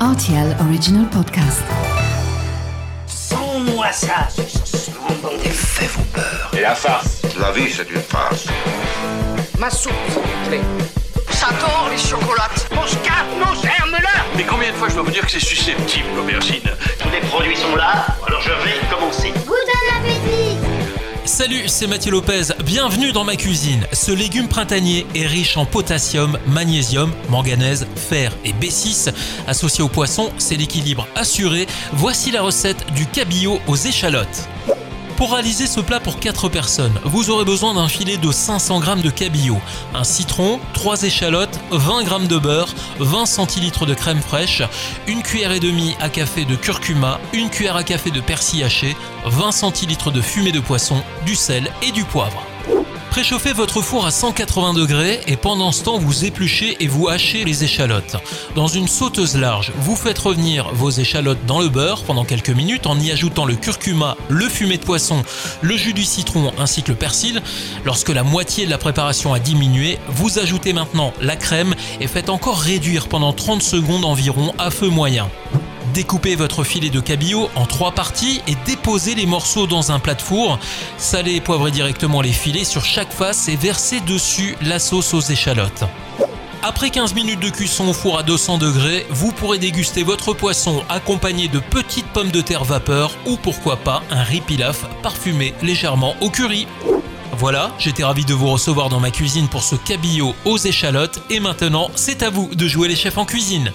RTL Original Podcast. Sans-moi ça, Les faits vont peur. Et la farce La vie, c'est une farce. Ma soupe, s'il vous plaît. J'adore les chocolates. Mon scarpe, mon germe-là Mais combien de fois je dois vous dire que c'est susceptible, l'aubergine? Tous les produits Salut, c'est Mathieu Lopez, bienvenue dans ma cuisine. Ce légume printanier est riche en potassium, magnésium, manganèse, fer et B6. Associé au poisson, c'est l'équilibre assuré. Voici la recette du cabillaud aux échalotes. Pour réaliser ce plat pour 4 personnes, vous aurez besoin d'un filet de 500 g de cabillaud, un citron, 3 échalotes, 20 g de beurre, 20 centilitres de crème fraîche, une cuillère et demie à café de curcuma, une cuillère à café de persil haché, 20 centilitres de fumée de poisson, du sel et du poivre. Préchauffez votre four à 180 degrés et pendant ce temps vous épluchez et vous hachez les échalotes. Dans une sauteuse large, vous faites revenir vos échalotes dans le beurre pendant quelques minutes en y ajoutant le curcuma, le fumet de poisson, le jus du citron ainsi que le persil. Lorsque la moitié de la préparation a diminué, vous ajoutez maintenant la crème et faites encore réduire pendant 30 secondes environ à feu moyen. Découpez votre filet de cabillaud en trois parties et déposez les morceaux dans un plat de four. Salez et poivrez directement les filets sur chaque face et versez dessus la sauce aux échalotes. Après 15 minutes de cuisson au four à 200 degrés, vous pourrez déguster votre poisson accompagné de petites pommes de terre vapeur ou pourquoi pas un riz pilaf parfumé légèrement au curry. Voilà, j'étais ravi de vous recevoir dans ma cuisine pour ce cabillaud aux échalotes et maintenant c'est à vous de jouer les chefs en cuisine.